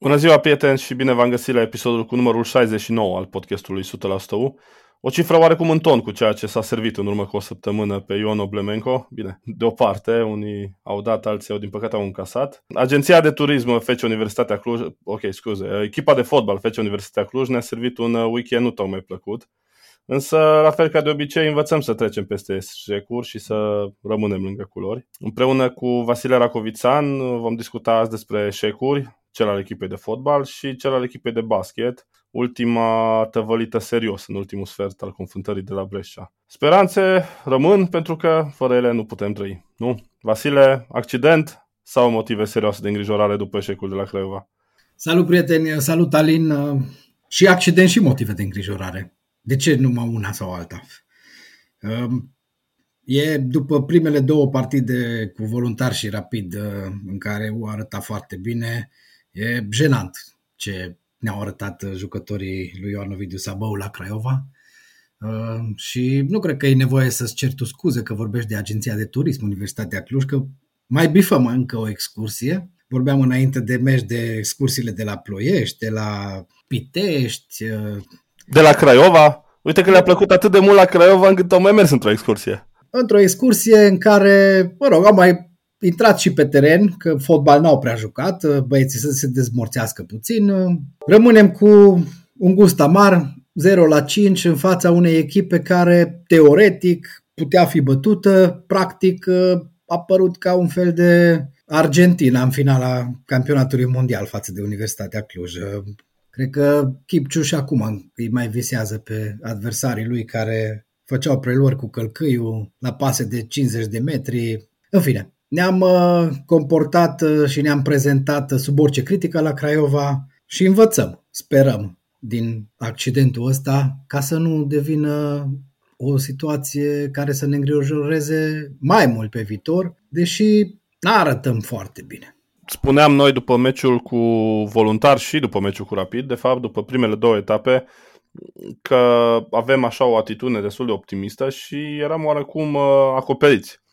Bună ziua, prieteni, și bine v-am găsit la episodul cu numărul 69 al podcastului 100% U. O cifră oarecum în ton cu ceea ce s-a servit în urmă cu o săptămână pe Ion Oblemenco. Bine, de o parte, unii au dat, alții au din păcate au încasat. Agenția de turism FC Universitatea Cluj, ok, scuze, echipa de fotbal FC Universitatea Cluj ne-a servit un weekend nu tocmai plăcut. Însă, la fel ca de obicei, învățăm să trecem peste eșecuri și să rămânem lângă culori. Împreună cu Vasile Racovițan vom discuta azi despre eșecuri, cel al echipei de fotbal și cel al echipei de basket, ultima tăvălită serios în ultimul sfert al confruntării de la Brescia. Speranțe rămân pentru că fără ele nu putem trăi. Nu? Vasile, accident sau motive serioase de îngrijorare după eșecul de la Craiova? Salut prieteni, salut Alin și accident și motive de îngrijorare. De ce numai una sau alta? Um, e după primele două partide cu voluntar și rapid în care u arătat foarte bine, E jenant ce ne-au arătat jucătorii lui Ioan Ovidiu Sabău la Craiova. Uh, și nu cred că e nevoie să-ți cer tu scuze că vorbești de Agenția de Turism Universitatea Cluj, că mai bifăm încă o excursie. Vorbeam înainte de meci de excursiile de la Ploiești, de la Pitești. Uh, de la Craiova? Uite că le-a plăcut atât de mult la Craiova încât au mai mers într-o excursie. Într-o excursie în care, mă rog, au mai intrat și pe teren, că fotbal n-au prea jucat, băieții să se dezmorțească puțin. Rămânem cu un gust amar, 0 la 5 în fața unei echipe care teoretic putea fi bătută, practic a apărut ca un fel de Argentina în finala campionatului mondial față de Universitatea Cluj. Cred că Kipciu și acum îi mai visează pe adversarii lui care făceau preluări cu călcâiul la pase de 50 de metri. În fine, ne-am uh, comportat uh, și ne-am prezentat uh, sub orice critică la Craiova și învățăm, sperăm, din accidentul ăsta ca să nu devină o situație care să ne îngrijoreze mai mult pe viitor, deși nu arătăm foarte bine. Spuneam noi după meciul cu Voluntar și după meciul cu Rapid, de fapt, după primele două etape, că avem așa o atitudine destul de optimistă și eram oarecum acoperiți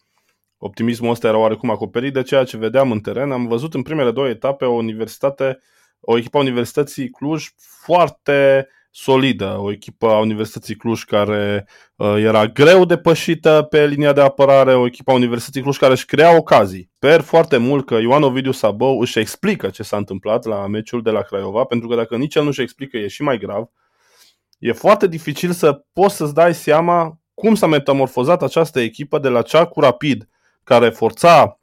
optimismul ăsta era oarecum acoperit de ceea ce vedeam în teren. Am văzut în primele două etape o universitate, o echipă a Universității Cluj foarte solidă, o echipă a Universității Cluj care uh, era greu depășită pe linia de apărare, o echipă a Universității Cluj care își crea ocazii. Sper foarte mult că Ioan Ovidiu Sabău își explică ce s-a întâmplat la meciul de la Craiova, pentru că dacă nici el nu își explică e și mai grav. E foarte dificil să poți să-ți dai seama cum s-a metamorfozat această echipă de la cea cu Rapid, care forța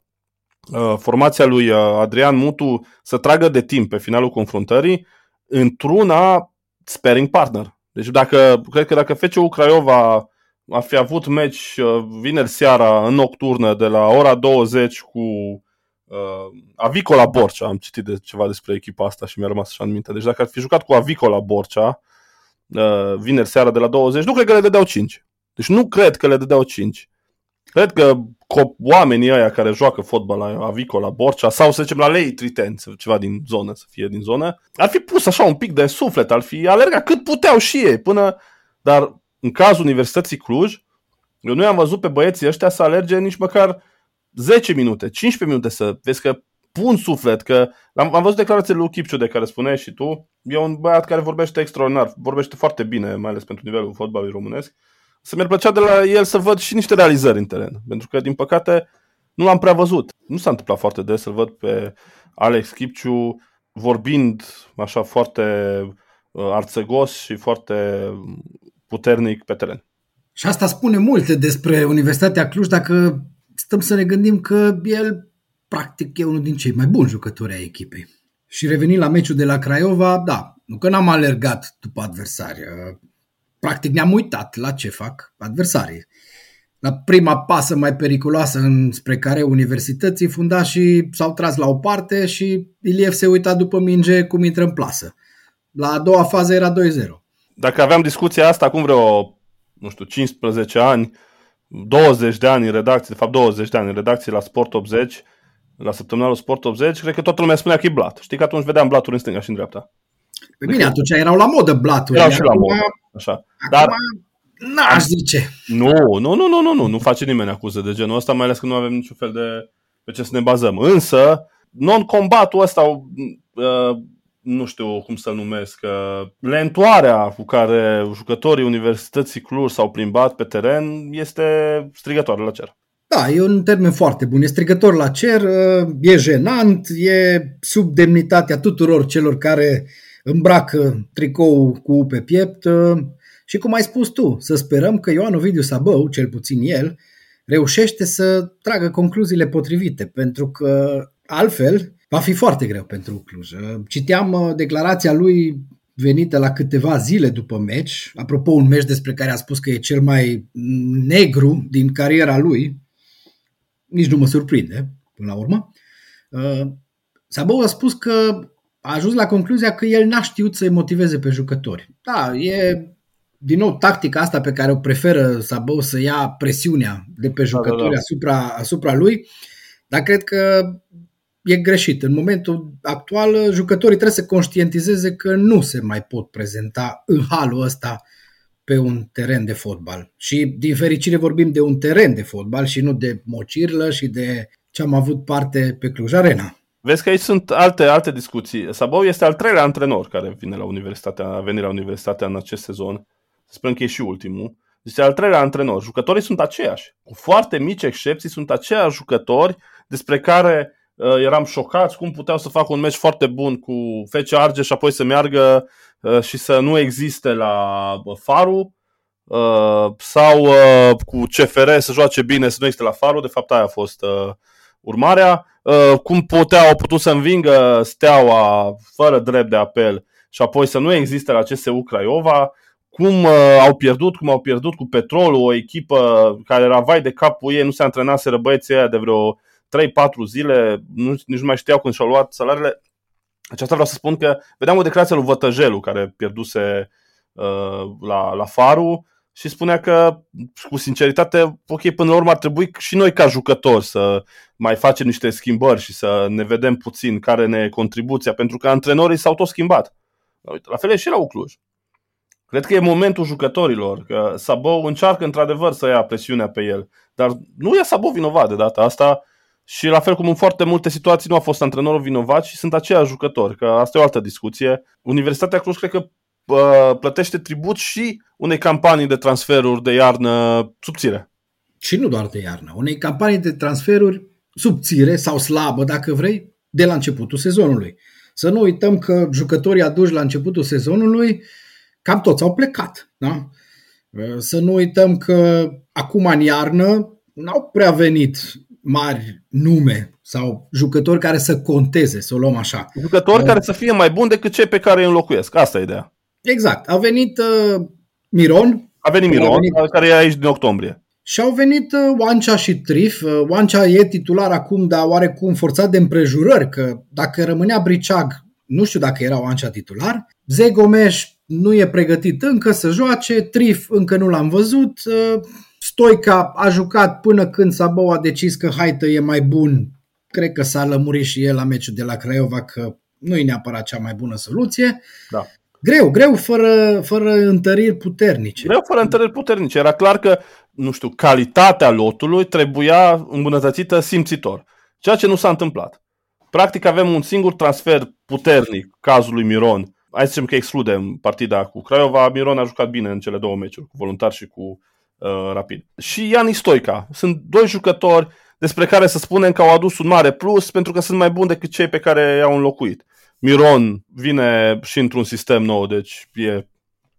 uh, formația lui uh, Adrian Mutu să tragă de timp pe finalul confruntării într-una sparing partner. Deci dacă, cred că dacă FCU Craiova ar fi avut meci uh, vineri seara în nocturnă de la ora 20 cu uh, Avicola Borcea, am citit de ceva despre echipa asta și mi-a rămas așa în minte. Deci dacă ar fi jucat cu Avicola Borcea uh, vineri seara de la 20, nu cred că le dădeau 5. Deci nu cred că le dădeau 5. Cred că oamenii ăia care joacă fotbal la Avicola, Borcea sau să zicem la Lei Triten, ceva din zonă, să fie din zonă, ar fi pus așa un pic de suflet, ar fi alergat cât puteau și ei până... Dar în cazul Universității Cluj, eu nu i-am văzut pe băieții ăștia să alerge nici măcar 10 minute, 15 minute să vezi că pun suflet, că am, am văzut declarațiile lui Chipciu de care spuneai și tu, e un băiat care vorbește extraordinar, vorbește foarte bine, mai ales pentru nivelul fotbalului românesc să mi-ar plăcea de la el să văd și niște realizări în teren. Pentru că, din păcate, nu l-am prea văzut. Nu s-a întâmplat foarte des să-l văd pe Alex Kipciu vorbind așa foarte uh, arțăgos și foarte puternic pe teren. Și asta spune multe despre Universitatea Cluj dacă stăm să ne gândim că el practic e unul din cei mai buni jucători ai echipei. Și revenind la meciul de la Craiova, da, nu că n-am alergat după adversari practic ne-am uitat la ce fac adversarii. La prima pasă mai periculoasă înspre care universității fundașii s-au tras la o parte și Iliev se uita după minge cum intră în plasă. La a doua fază era 2-0. Dacă aveam discuția asta acum vreo, nu știu, 15 ani, 20 de ani în redacție, de fapt 20 de ani în redacție la Sport 80, la săptămânalul Sport 80, cred că toată lumea spunea că e blat. Știi că atunci vedeam blaturi în stânga și în dreapta. Pe bine, atunci erau la modă blaturi. Erau și la modă. Așa. Dar n-aș zice. Nu, nu, nu, nu, nu, nu, nu face nimeni acuze de genul ăsta, mai ales că nu avem niciun fel de pe ce să ne bazăm. Însă, non-combatul ăsta uh, nu știu cum să-l numesc, lentoarea cu care jucătorii Universității Cluj s-au plimbat pe teren este strigătoare la cer. Da, e un termen foarte bun. E strigător la cer, e jenant, e sub demnitatea tuturor celor care îmbracă tricou cu pe piept și cum ai spus tu, să sperăm că Ioan Ovidiu Sabău, cel puțin el, reușește să tragă concluziile potrivite, pentru că altfel va fi foarte greu pentru Cluj. Citeam uh, declarația lui venită la câteva zile după meci, apropo un meci despre care a spus că e cel mai negru din cariera lui, nici nu mă surprinde, până la urmă. Uh, Sabău a spus că a ajuns la concluzia că el n-a știut să-i motiveze pe jucători. Da, e din nou tactica asta pe care o preferă Sabău să ia presiunea de pe jucători da, da, da. Asupra, asupra lui, dar cred că e greșit. În momentul actual, jucătorii trebuie să conștientizeze că nu se mai pot prezenta în halul ăsta pe un teren de fotbal. Și din fericire vorbim de un teren de fotbal și nu de mocirlă și de ce am avut parte pe Cluj Arena. Vezi că aici sunt alte, alte discuții. Sabou este al treilea antrenor care vine la universitatea, a venit la universitatea în acest sezon. Sperăm că e și ultimul. Este al treilea antrenor. Jucătorii sunt aceiași. Cu foarte mici excepții sunt aceiași jucători despre care uh, eram șocați cum puteau să facă un meci foarte bun cu FC Arge și apoi să meargă uh, și să nu existe la uh, Faru uh, sau uh, cu CFR să joace bine să nu existe la Faru. De fapt aia a fost uh, urmarea. Uh, cum puteau, au putut să învingă Steaua fără drept de apel și apoi să nu existe la CSU Craiova cum uh, au pierdut, cum au pierdut cu Petrolul, o echipă care era vai de capul ei, nu se antrenaseră băieții aia de vreo 3-4 zile, nu, nici nu mai știau când și-au luat salariile. Aceasta vreau să spun că vedeam o declarație lui Vătăjelu care pierduse uh, la, la Faru și spunea că, cu sinceritate, ok, până la urmă ar trebui și noi ca jucători să mai facem niște schimbări și să ne vedem puțin care ne e contribuția, pentru că antrenorii s-au tot schimbat. Uite, la fel e și la Ucluj. Cred că e momentul jucătorilor, că Sabou încearcă într-adevăr să ia presiunea pe el, dar nu e Sabou vinovat de data asta și la fel cum în foarte multe situații nu a fost antrenorul vinovat și sunt aceiași jucători, că asta e o altă discuție. Universitatea Cluj cred că uh, plătește tribut și unei campanii de transferuri de iarnă subțire. Și nu doar de iarnă, unei campanii de transferuri subțire sau slabă, dacă vrei, de la începutul sezonului. Să nu uităm că jucătorii aduși la începutul sezonului cam toți au plecat. Da? Să nu uităm că acum în iarnă n-au prea venit mari nume sau jucători care să conteze, să o luăm așa. Jucători uh, care să fie mai buni decât cei pe care îi înlocuiesc. Asta e ideea. Exact. A venit uh, Miron. A venit Miron, a venit... care e aici din octombrie. Și au venit uh, Oancea și Trif. Uh, Oancea e titular acum, dar oarecum forțat de împrejurări, că dacă rămânea Briceag, nu știu dacă era Oancea titular. Zegomeș nu e pregătit încă să joace, Trif încă nu l-am văzut, uh, Stoica a jucat până când Sabou a decis că Haită e mai bun. Cred că s-a lămurit și el la meciul de la Craiova că nu e neapărat cea mai bună soluție. Da. Greu, greu fără, fără întăriri puternice. Greu fără întăriri puternice. Era clar că, nu știu, calitatea lotului trebuia îmbunătățită simțitor. Ceea ce nu s-a întâmplat. Practic avem un singur transfer puternic, cazul lui Miron, hai să zicem că excludem partida cu Craiova, Miron a jucat bine în cele două meciuri, cu voluntar și cu uh, rapid. Și Ian Stoica. Sunt doi jucători despre care să spunem că au adus un mare plus pentru că sunt mai buni decât cei pe care i-au înlocuit. Miron vine și într-un sistem nou, deci e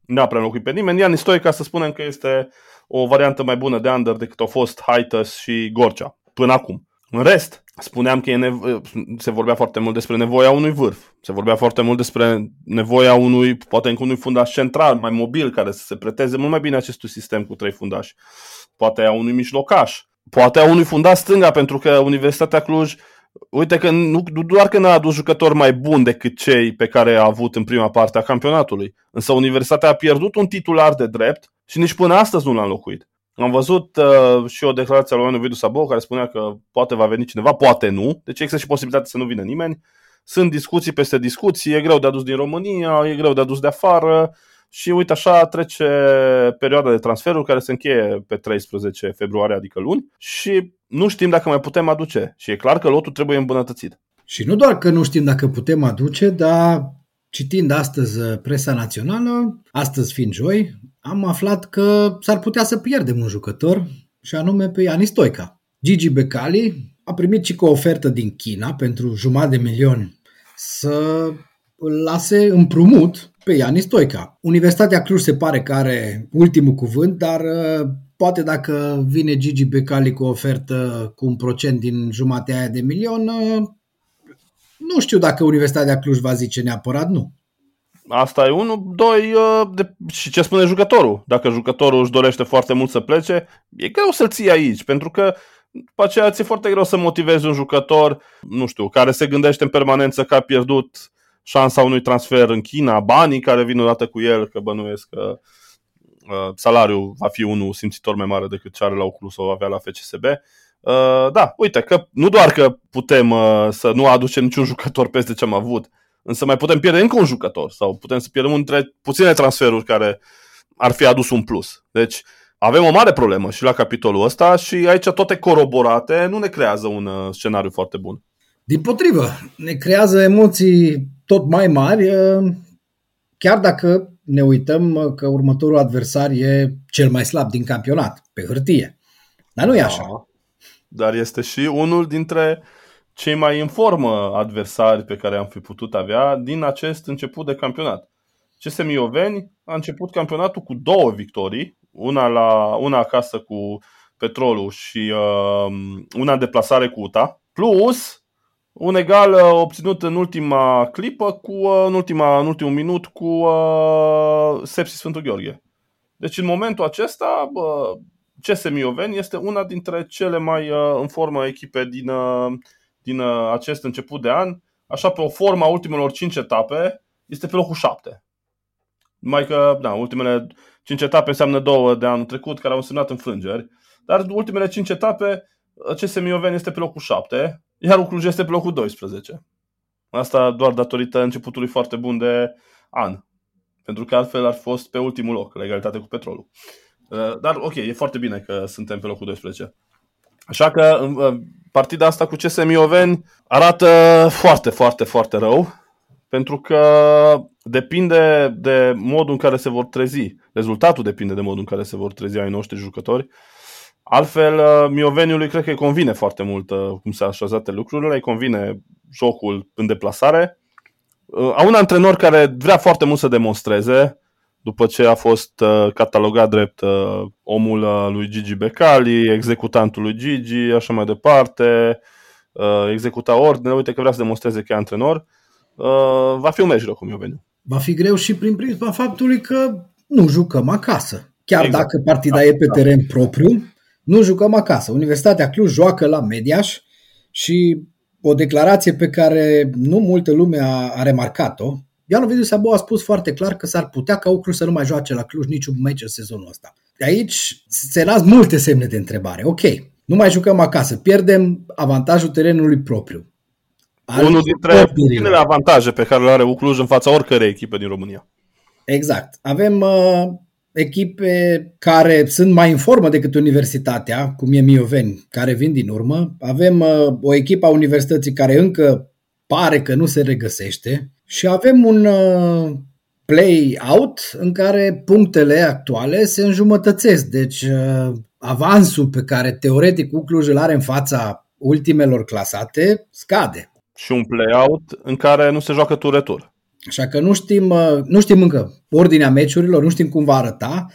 n-a prea înlocuit pe nimeni. Ian Stoica să spunem că este o variantă mai bună de under decât au fost Haitas și Gorcea până acum. În rest, spuneam că e nevo- se vorbea foarte mult despre nevoia unui vârf. Se vorbea foarte mult despre nevoia unui, poate încă unui fundaș central, mai mobil, care să se preteze mult mai bine acestui sistem cu trei fundași. Poate a unui mijlocaș. Poate a unui fundaș stânga, pentru că Universitatea Cluj, uite că nu, nu doar că n-a adus jucători mai buni decât cei pe care a avut în prima parte a campionatului, însă Universitatea a pierdut un titular de drept și nici până astăzi nu l-a înlocuit. Am văzut uh, și o declarație a lui Ovidiu Sabo care spunea că poate va veni cineva, poate nu. Deci există și posibilitatea să nu vină nimeni. Sunt discuții peste discuții, e greu de adus din România, e greu de adus de afară și uite așa trece perioada de transferuri care se încheie pe 13 februarie, adică luni și nu știm dacă mai putem aduce și e clar că lotul trebuie îmbunătățit. Și nu doar că nu știm dacă putem aduce, dar citind astăzi presa națională, astăzi fiind joi, am aflat că s-ar putea să pierdem un jucător, și anume pe Ianis Stoica. Gigi Becali a primit și cu o ofertă din China pentru jumătate de milion să îl lase împrumut pe Ianis Stoica. Universitatea Cluj se pare că are ultimul cuvânt, dar uh, poate dacă vine Gigi Becali cu o ofertă cu un procent din jumatea aia de milion, uh, nu știu dacă Universitatea Cluj va zice neapărat nu. Asta e unul. Doi, uh, de, și ce spune jucătorul? Dacă jucătorul își dorește foarte mult să plece, e greu să-l ții aici, pentru că după aceea ți-e foarte greu să motivezi un jucător, nu știu, care se gândește în permanență că a pierdut șansa unui transfer în China, banii care vin odată cu el, că bănuiesc că uh, salariul va fi unul simțitor mai mare decât ce are la Oculus sau avea la FCSB. Uh, da, uite, că nu doar că putem uh, să nu aducem niciun jucător peste ce am avut, însă mai putem pierde încă un jucător sau putem să pierdem între puține transferuri care ar fi adus un plus. Deci avem o mare problemă și la capitolul ăsta și aici toate coroborate nu ne creează un uh, scenariu foarte bun. Din potrivă, ne creează emoții tot mai mari, uh, chiar dacă ne uităm uh, că următorul adversar e cel mai slab din campionat, pe hârtie. Dar nu e așa. Da, dar este și unul dintre cei mai în formă adversari pe care am fi putut avea din acest început de campionat. CS Mioveni a început campionatul cu două victorii, una, la, una acasă cu Petrolul și uh, una în deplasare cu UTA, plus un egal uh, obținut în ultima clipă, cu, uh, în, ultima, în ultimul minut, cu uh, Sepsi Sfântul Gheorghe. Deci în momentul acesta, uh, CS Mioveni este una dintre cele mai uh, în formă echipe din, uh, din uh, acest început de an. Așa, pe o formă a ultimelor 5 etape, este pe locul 7. Mai că, da, ultimele 5 etape înseamnă două de anul trecut, care au însemnat înfrângeri. Dar ultimele 5 etape, CS Mioveni este pe locul 7, iar Ucluj este pe locul 12. Asta doar datorită începutului foarte bun de an. Pentru că altfel ar fi fost pe ultimul loc, la egalitate cu petrolul. Uh, dar ok, e foarte bine că suntem pe locul 12. Așa că uh, partida asta cu CS Mioveni arată foarte, foarte, foarte rău. Pentru că depinde de modul în care se vor trezi. Rezultatul depinde de modul în care se vor trezi ai noștri jucători. Altfel, uh, Mioveniului cred că îi convine foarte mult uh, cum se așezate lucrurile, îi convine jocul în deplasare. Uh, au un antrenor care vrea foarte mult să demonstreze, după ce a fost catalogat drept omul lui Gigi Becali, executantul lui Gigi, așa mai departe, executa ordine, uite că vrea să demonstreze că e antrenor. Va fi un meci rău cu Mioveniu. Va fi greu și prin prisma faptului că nu jucăm acasă. Chiar exact. dacă partida da, e pe da. teren propriu, nu jucăm acasă. Universitatea Cluj joacă la Mediaș și o declarație pe care nu multă lume a, a remarcat-o. Ian Ovidiu Sabo a spus foarte clar că s-ar putea ca Cluj să nu mai joace la Cluj niciun meci în sezonul ăsta. De aici se las multe semne de întrebare. Ok, nu mai jucăm acasă, pierdem avantajul terenului propriu. Unul dintre puținele avantaje pe care le are Ucluj în fața oricărei echipe din România. Exact. Avem uh, echipe care sunt mai în formă decât Universitatea, cum e Mioveni, care vin din urmă. Avem uh, o echipă a Universității care încă pare că nu se regăsește și avem un uh, play-out în care punctele actuale se înjumătățesc. Deci uh, avansul pe care teoretic Ucluj îl are în fața ultimelor clasate scade. Și un play-out în care nu se joacă tur-retur. Așa că nu știm, uh, nu știm încă ordinea meciurilor, nu știm cum va arăta,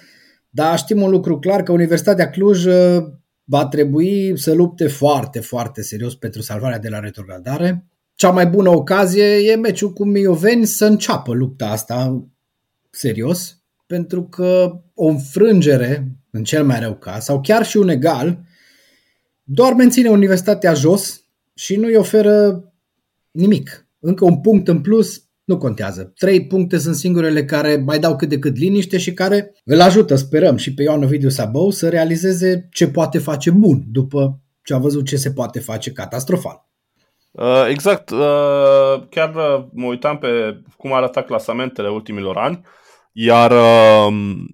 dar știm un lucru clar că Universitatea Cluj uh, va trebui să lupte foarte, foarte serios pentru salvarea de la retrogradare. Cea mai bună ocazie e meciul cu Mioveni să înceapă lupta asta serios, pentru că o înfrângere, în cel mai rău caz, sau chiar și un egal, doar menține Universitatea jos și nu îi oferă nimic. Încă un punct în plus nu contează. Trei puncte sunt singurele care mai dau cât de cât liniște și care îl ajută, sperăm, și pe Ioan Ovidiu Sabău să realizeze ce poate face bun după ce a văzut ce se poate face catastrofal. Uh, exact. Uh, chiar uh, mă uitam pe cum arăta clasamentele ultimilor ani, iar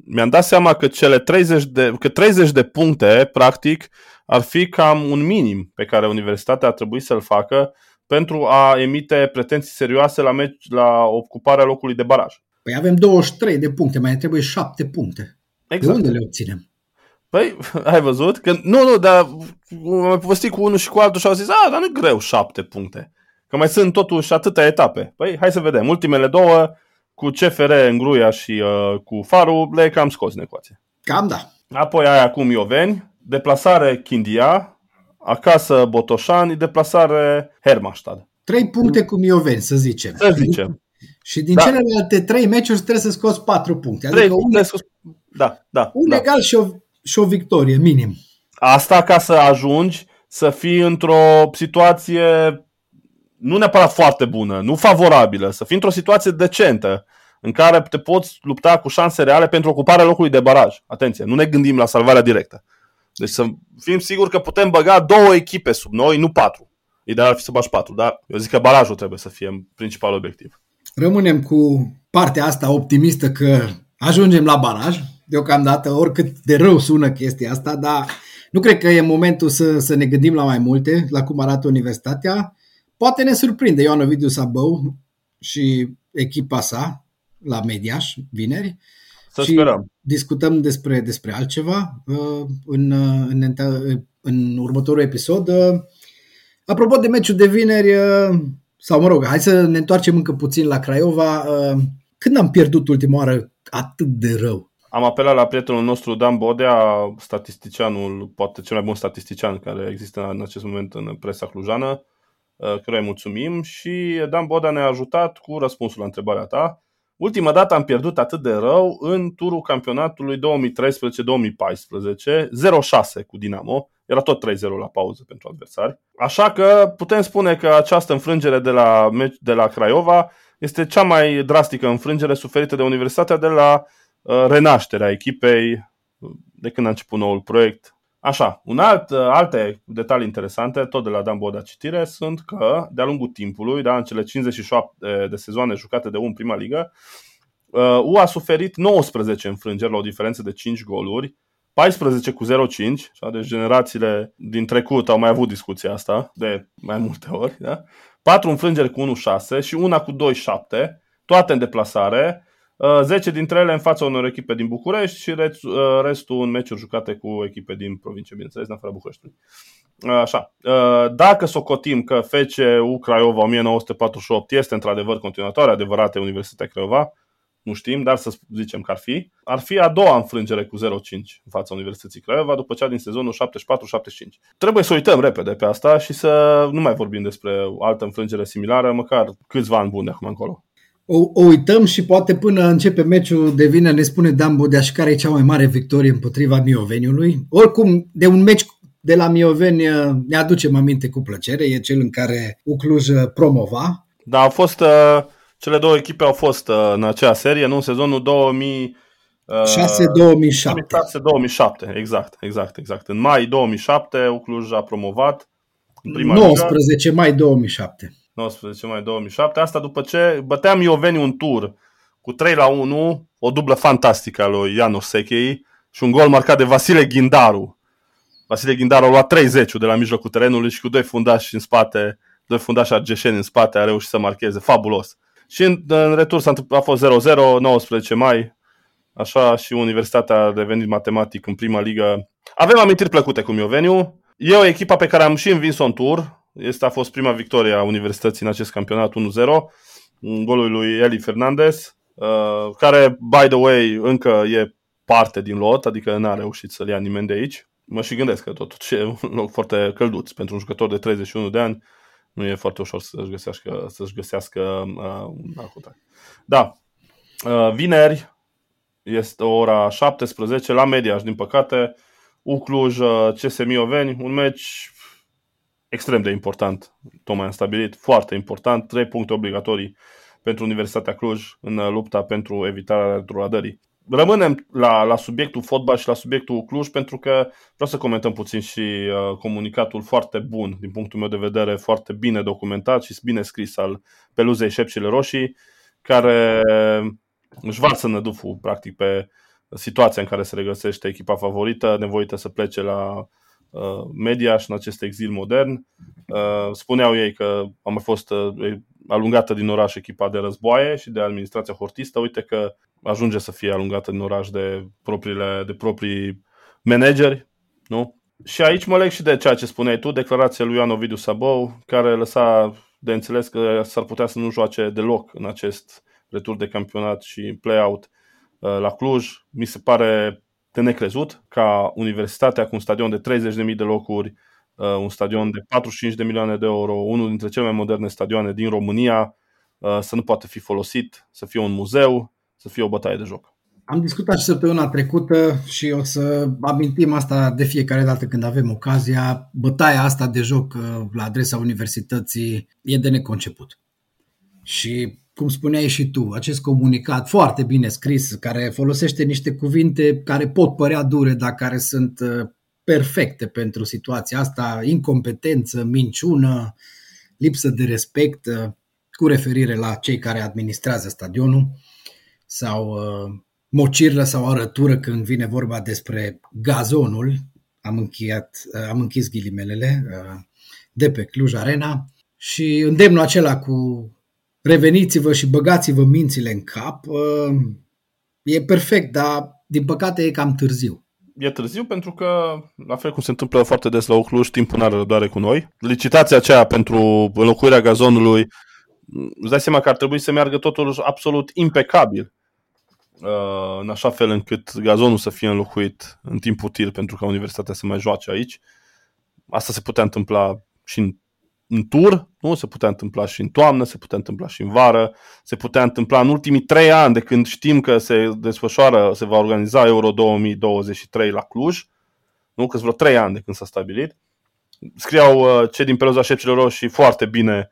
mi-am dat seama că cele 30 de, că 30 de puncte, practic, ar fi cam un minim pe care universitatea ar trebui să-l facă pentru a emite pretenții serioase la, meci, la ocuparea locului de baraj. Păi avem 23 de puncte, mai trebuie 7 puncte. Exact. De unde le obținem? Păi, ai văzut? Că, nu, nu, dar am povestit cu unul și cu altul și au zis, a, dar nu e greu 7 puncte. Că mai sunt totuși atâtea etape. Păi, hai să vedem. Ultimele două, cu CFR în Gruia și uh, cu Faru, le cam scos în ecuație. Cam da. Apoi ai acum Ioveni, deplasare Chindia, acasă Botoșani, deplasare Hermastad. Trei puncte cu Mioveni, să zicem. Să zicem. Și din da. celelalte trei meciuri trebuie să scoți patru puncte. Adică trei, un, scos... da, da, un da. egal și o, și o victorie, minim. Asta ca să ajungi să fii într-o situație nu neapărat foarte bună, nu favorabilă, să fii într-o situație decentă în care te poți lupta cu șanse reale pentru ocuparea locului de baraj. Atenție, nu ne gândim la salvarea directă. Deci să fim siguri că putem băga două echipe sub noi, nu patru. Ideal ar fi să bagi patru, dar eu zic că barajul trebuie să fie principal obiectiv. Rămânem cu partea asta optimistă că ajungem la baraj. Deocamdată, oricât de rău sună chestia asta, dar nu cred că e momentul să, să ne gândim la mai multe, la cum arată universitatea. Poate ne surprinde Ioan Ovidiu Sabău și echipa sa la Mediaș, vineri. Să și sperăm. discutăm despre, despre altceva uh, în, uh, în, în următorul episod. Uh, apropo de meciul de vineri, sau mă rog, hai să ne întoarcem încă puțin la Craiova. Când am pierdut ultima oară atât de rău? Am apelat la prietenul nostru Dan Bodea, statisticianul, poate cel mai bun statistician care există în acest moment în presa clujană, căruia îi mulțumim și Dan Bodea ne-a ajutat cu răspunsul la întrebarea ta. Ultima dată am pierdut atât de rău în turul campionatului 2013-2014, 0-6 cu Dinamo, era tot 3-0 la pauză pentru adversari. Așa că putem spune că această înfrângere de la, de la Craiova este cea mai drastică înfrângere suferită de Universitatea de la uh, renașterea echipei de când a început noul proiect Așa, un alt, alte detalii interesante, tot de la Dan Boda citire, sunt că de-a lungul timpului, da, în cele 57 de sezoane jucate de U în prima ligă, U uh, a suferit 19 înfrângeri la o diferență de 5 goluri, 14 cu 0-5, deci generațiile din trecut au mai avut discuția asta de mai multe ori, da? 4 înfrângeri cu 1-6 și una cu 2-7, toate în deplasare, 10 uh, dintre ele în fața unor echipe din București și uh, restul în meciuri jucate cu echipe din provincie, bineînțeles, în afara Bucureștiului. Uh, așa. Dacă socotim că FCU Craiova 1948 este într-adevăr continuatoare adevărate Universitatea Craiova, nu știm, dar să zicem că ar fi, ar fi a doua înfrângere cu 0-5 în fața Universității Craiova după cea din sezonul 74-75. Trebuie să uităm repede pe asta și să nu mai vorbim despre o altă înfrângere similară, măcar câțiva ani buni de acum încolo o, o uităm și poate până începe meciul de vineri ne spune Dan Bodeaș care e cea mai mare victorie împotriva Mioveniului. Oricum, de un meci de la Mioveni uh, ne aducem aminte cu plăcere, e cel în care Ucluj uh, promova. Da, au fost, uh, cele două echipe au fost uh, în acea serie, nu în sezonul 2000 6-2007. 6-2007, exact, exact, exact. În mai 2007 Ucluj a promovat în prima 19 ligă. mai 2007. 19 mai 2007. Asta după ce băteam Ioveni un tur cu 3 la 1, o dublă fantastică a lui Ianus Sechei și un gol marcat de Vasile Ghindaru. Vasile Ghindaru a luat 30 de la mijlocul terenului și cu doi fundași în spate, doi fundași argeșeni în spate a reușit să marcheze. Fabulos. Și în, în retur s-a a fost 0-0, 19 mai, așa și Universitatea a devenit matematic în prima ligă. Avem amintiri plăcute cu Mioveniu. E o echipă pe care am și învins-o în tur, este a fost prima victorie a Universității în acest campionat 1-0, golul lui Eli Fernandez, uh, care, by the way, încă e parte din lot, adică n-a reușit să-l ia nimeni de aici. Mă și gândesc că totuși e un loc foarte călduț pentru un jucător de 31 de ani. Nu e foarte ușor să-și găsească, să-și găsească uh, un alt contract. Da, uh, vineri este ora 17 la Mediaș, din păcate. Ucluj, uh, CS Mioveni, un meci extrem de important, tocmai am stabilit, foarte important, trei puncte obligatorii pentru Universitatea Cluj în lupta pentru evitarea retrogradării. Rămânem la, la subiectul fotbal și la subiectul Cluj pentru că vreau să comentăm puțin și uh, comunicatul foarte bun, din punctul meu de vedere, foarte bine documentat și bine scris al Peluzei Șepcile Roșii, care își varsă năduful, practic, pe situația în care se regăsește echipa favorită, nevoită să plece la media și în acest exil modern. Spuneau ei că a mai fost alungată din oraș echipa de războaie și de administrația hortistă. Uite că ajunge să fie alungată din oraș de, propriile, de proprii manageri. Nu? Și aici mă leg și de ceea ce spuneai tu, declarația lui Ioan Ovidiu Sabou, care lăsa de înțeles că s-ar putea să nu joace deloc în acest retur de campionat și play-out uh, la Cluj. Mi se pare de necrezut ca universitatea cu un stadion de 30.000 de locuri, uh, un stadion de 45 de milioane de euro, unul dintre cele mai moderne stadioane din România, uh, să nu poată fi folosit, să fie un muzeu, să fie o bătaie de joc. Am discutat și săptămâna trecută și o să amintim asta de fiecare dată când avem ocazia. Bătaia asta de joc la adresa universității e de neconceput. Și cum spuneai și tu, acest comunicat foarte bine scris, care folosește niște cuvinte care pot părea dure, dar care sunt uh, perfecte pentru situația asta, incompetență, minciună, lipsă de respect, uh, cu referire la cei care administrează stadionul, sau uh, mocirlă sau arătură când vine vorba despre gazonul, am, încheiat, am închis ghilimelele, de pe Cluj Arena, și îndemnul acela cu reveniți-vă și băgați-vă mințile în cap. Uh, e perfect, dar din păcate e cam târziu. E târziu pentru că, la fel cum se întâmplă foarte des la Ocluș, timpul nu are răbdare cu noi. Licitația aceea pentru înlocuirea gazonului, îți dai seama că ar trebui să meargă totul absolut impecabil uh, în așa fel încât gazonul să fie înlocuit în timp util pentru ca universitatea să mai joace aici. Asta se putea întâmpla și în în tur, nu? Se putea întâmpla și în toamnă, se putea întâmpla și în vară, se putea întâmpla în ultimii trei ani de când știm că se desfășoară, se va organiza Euro 2023 la Cluj, nu? Că vreo trei ani de când s-a stabilit. Scriau uh, cei din Peluza Șepcilor Roșii foarte bine.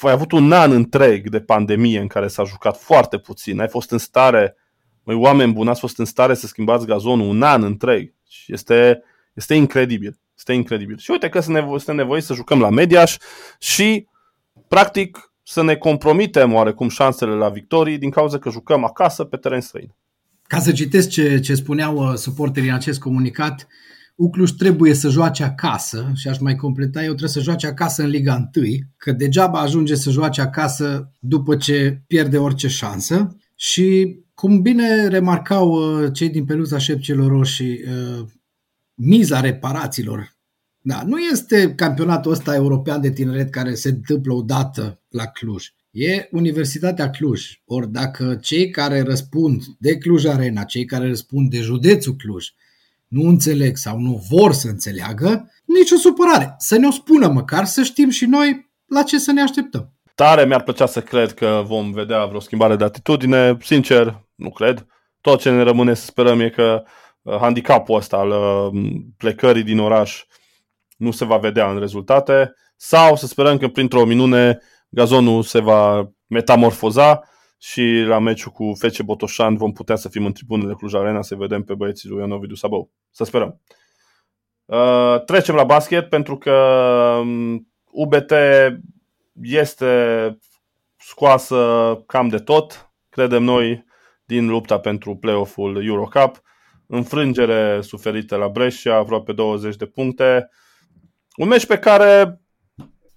Ai avut un an întreg de pandemie în care s-a jucat foarte puțin. Ai fost în stare, măi, oameni buni, ați fost în stare să schimbați gazonul un an întreg. Este, este incredibil. Este incredibil. Și uite că suntem nevoiți să jucăm la Mediaș și, practic, să ne compromitem oarecum șansele la victorii din cauza că jucăm acasă pe teren străin. Ca să citesc ce, ce spuneau uh, suporterii în acest comunicat, Ucluș trebuie să joace acasă și aș mai completa, eu trebuie să joace acasă în Liga 1, că degeaba ajunge să joace acasă după ce pierde orice șansă și cum bine remarcau uh, cei din peluza șepcelor roșii, uh, miza reparațiilor. Da, nu este campionatul ăsta european de tineret care se întâmplă odată la Cluj. E Universitatea Cluj. Ori dacă cei care răspund de Cluj Arena, cei care răspund de județul Cluj, nu înțeleg sau nu vor să înțeleagă, nicio supărare. Să ne o spună măcar, să știm și noi la ce să ne așteptăm. Tare mi-ar plăcea să cred că vom vedea vreo schimbare de atitudine. Sincer, nu cred. Tot ce ne rămâne să sperăm e că Uh, handicapul ăsta al uh, plecării din oraș nu se va vedea în rezultate sau să sperăm că printr-o minune gazonul se va metamorfoza și la meciul cu Fece Botoșan vom putea să fim în tribunele Cluj Arena să vedem pe băieții lui Ionovidu Sabău. Să sperăm. Uh, trecem la basket pentru că UBT um, este scoasă cam de tot, credem noi, din lupta pentru play-off-ul Eurocup înfrângere suferită la Brescia, aproape 20 de puncte. Un meci pe care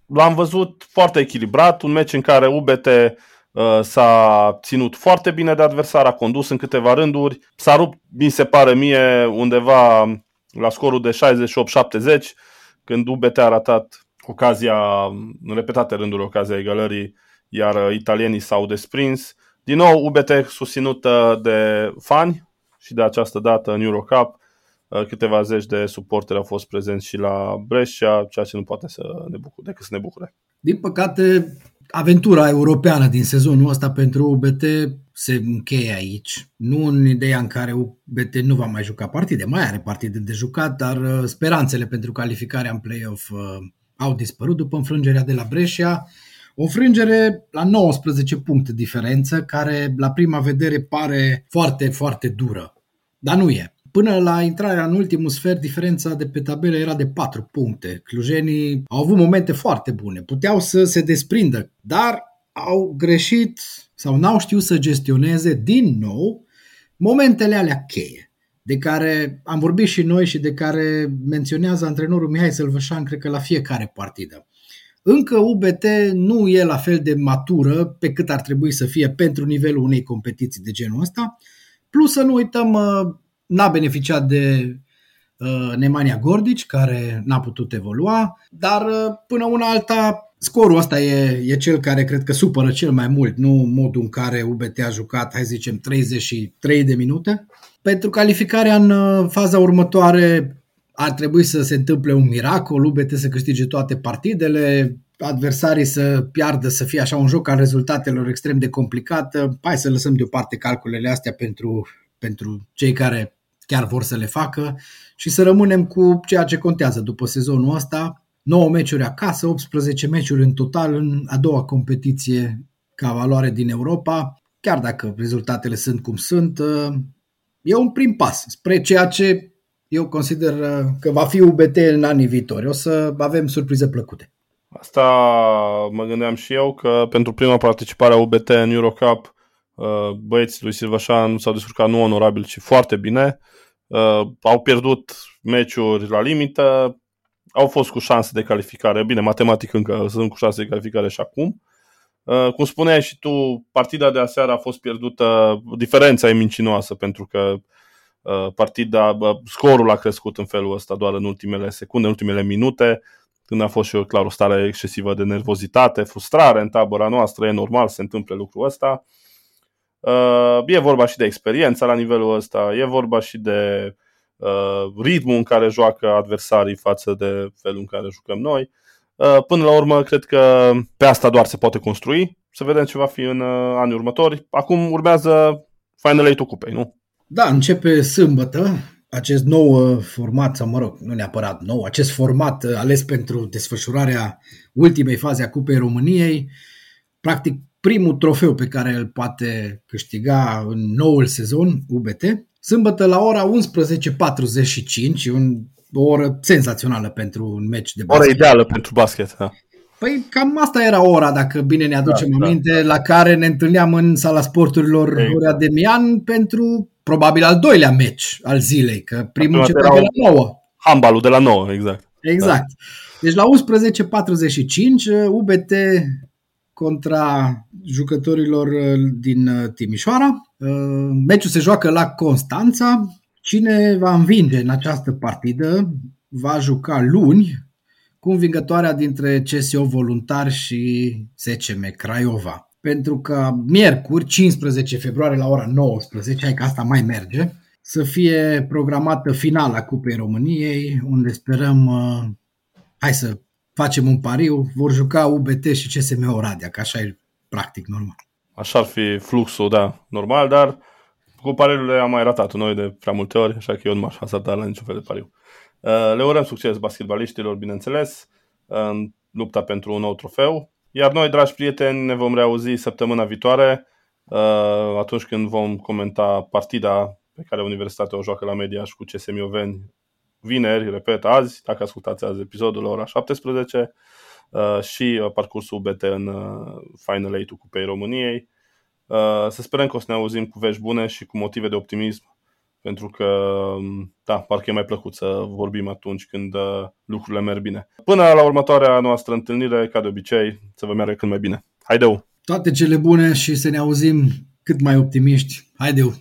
l-am văzut foarte echilibrat, un meci în care UBT uh, s-a ținut foarte bine de adversar, a condus în câteva rânduri, s-a rupt, mi se pare mie, undeva la scorul de 68-70, când UBT a ratat ocazia, în repetate rânduri, ocazia egalării, iar italienii s-au desprins. Din nou, UBT susținută de fani, și de această dată în Eurocup uh, câteva zeci de suporteri au fost prezenți și la Brescia, ceea ce nu poate să ne bucure, decât să ne bucure. Din păcate, aventura europeană din sezonul ăsta pentru UBT se încheie aici. Nu în ideea în care UBT nu va mai juca partide, mai are partide de jucat, dar uh, speranțele pentru calificarea în play-off uh, au dispărut după înfrângerea de la Brescia. O înfrângere la 19 puncte diferență, care la prima vedere pare foarte, foarte dură. Dar nu e. Până la intrarea în ultimul sfert, diferența de pe tabelă era de 4 puncte. Clujenii au avut momente foarte bune, puteau să se desprindă, dar au greșit sau n-au știut să gestioneze din nou momentele alea cheie. de care am vorbit și noi și de care menționează antrenorul Mihai Sălvășan, cred că la fiecare partidă. Încă UBT nu e la fel de matură pe cât ar trebui să fie pentru nivelul unei competiții de genul ăsta. Plus să nu uităm, uh, n-a beneficiat de uh, Nemanja Gordici, care n-a putut evolua, dar uh, până una alta Scorul ăsta e, e cel care cred că supără cel mai mult, nu modul în care UBT a jucat, hai zicem, 33 de minute. Pentru calificarea în faza următoare ar trebui să se întâmple un miracol, UBT să câștige toate partidele, adversarii să piardă, să fie așa un joc al rezultatelor extrem de complicat. Hai să lăsăm deoparte calculele astea pentru, pentru cei care chiar vor să le facă și să rămânem cu ceea ce contează după sezonul ăsta. 9 meciuri acasă, 18 meciuri în total în a doua competiție ca valoare din Europa. Chiar dacă rezultatele sunt cum sunt, e un prim pas spre ceea ce eu consider uh, că va fi UBT în anii viitori. O să avem surprize plăcute. Asta mă gândeam și eu că pentru prima participare a UBT în Eurocup uh, băieții lui Silvașan nu s-au descurcat nu onorabil, ci foarte bine. Uh, au pierdut meciuri la limită, au fost cu șanse de calificare. Bine, matematic încă sunt cu șanse de calificare și acum. Cum spuneai și tu, partida de aseară a fost pierdută, diferența e mincinoasă pentru că Uh, partida, scorul a crescut în felul ăsta doar în ultimele secunde, în ultimele minute, când a fost și clar o stare excesivă de nervozitate, frustrare în tabăra noastră, e normal să întâmple lucrul ăsta. Uh, e vorba și de experiența la nivelul ăsta, e vorba și de uh, ritmul în care joacă adversarii față de felul în care jucăm noi. Până la urmă, cred că pe asta doar se poate construi. Să vedem ce va fi în anii următori. Acum urmează Final 8 cupei, nu? Da, începe sâmbătă acest nou uh, format, sau mă rog, nu neapărat nou, acest format uh, ales pentru desfășurarea ultimei faze a Cupei României, practic primul trofeu pe care îl poate câștiga în noul sezon UBT. Sâmbătă la ora 11.45, un, o oră senzațională pentru un meci de basket. Ora ideală pentru basket, da. Păi cam asta era ora, dacă bine ne aducem da, da. aminte, da. la care ne întâlneam în sala sporturilor Ei. Ora Demian pentru probabil al doilea meci al zilei, că primul începe de la 9. Handbalul de la 9, exact. Exact. Da. Deci la 11.45 UBT contra jucătorilor uh, din uh, Timișoara. Uh, meciul se joacă la Constanța. Cine va învinge în această partidă va juca luni cu învingătoarea dintre CSO Voluntar și SCM Craiova pentru că miercuri, 15 februarie la ora 19, hai că asta mai merge, să fie programată finala Cupei României, unde sperăm, uh, hai să facem un pariu, vor juca UBT și CSM Oradea, că așa e practic normal. Așa ar fi fluxul, da, normal, dar cu pariurile am mai ratat noi de prea multe ori, așa că eu nu m-aș hasarda la niciun fel de pariu. Uh, le urăm succes basketbaliștilor, bineînțeles, în lupta pentru un nou trofeu. Iar noi, dragi prieteni, ne vom reauzi săptămâna viitoare, uh, atunci când vom comenta partida pe care Universitatea o joacă la Mediaș cu CSM Ioveni vineri, repet, azi, dacă ascultați azi episodul la ora 17 uh, și uh, parcursul BT în Final 8 Cupei României. Să sperăm că o să ne auzim cu vești bune și cu motive de optimism pentru că, da, parcă e mai plăcut să vorbim atunci când uh, lucrurile merg bine. Până la următoarea noastră întâlnire, ca de obicei, să vă meargă cât mai bine. Haideu! Toate cele bune și să ne auzim cât mai optimiști. Haideu!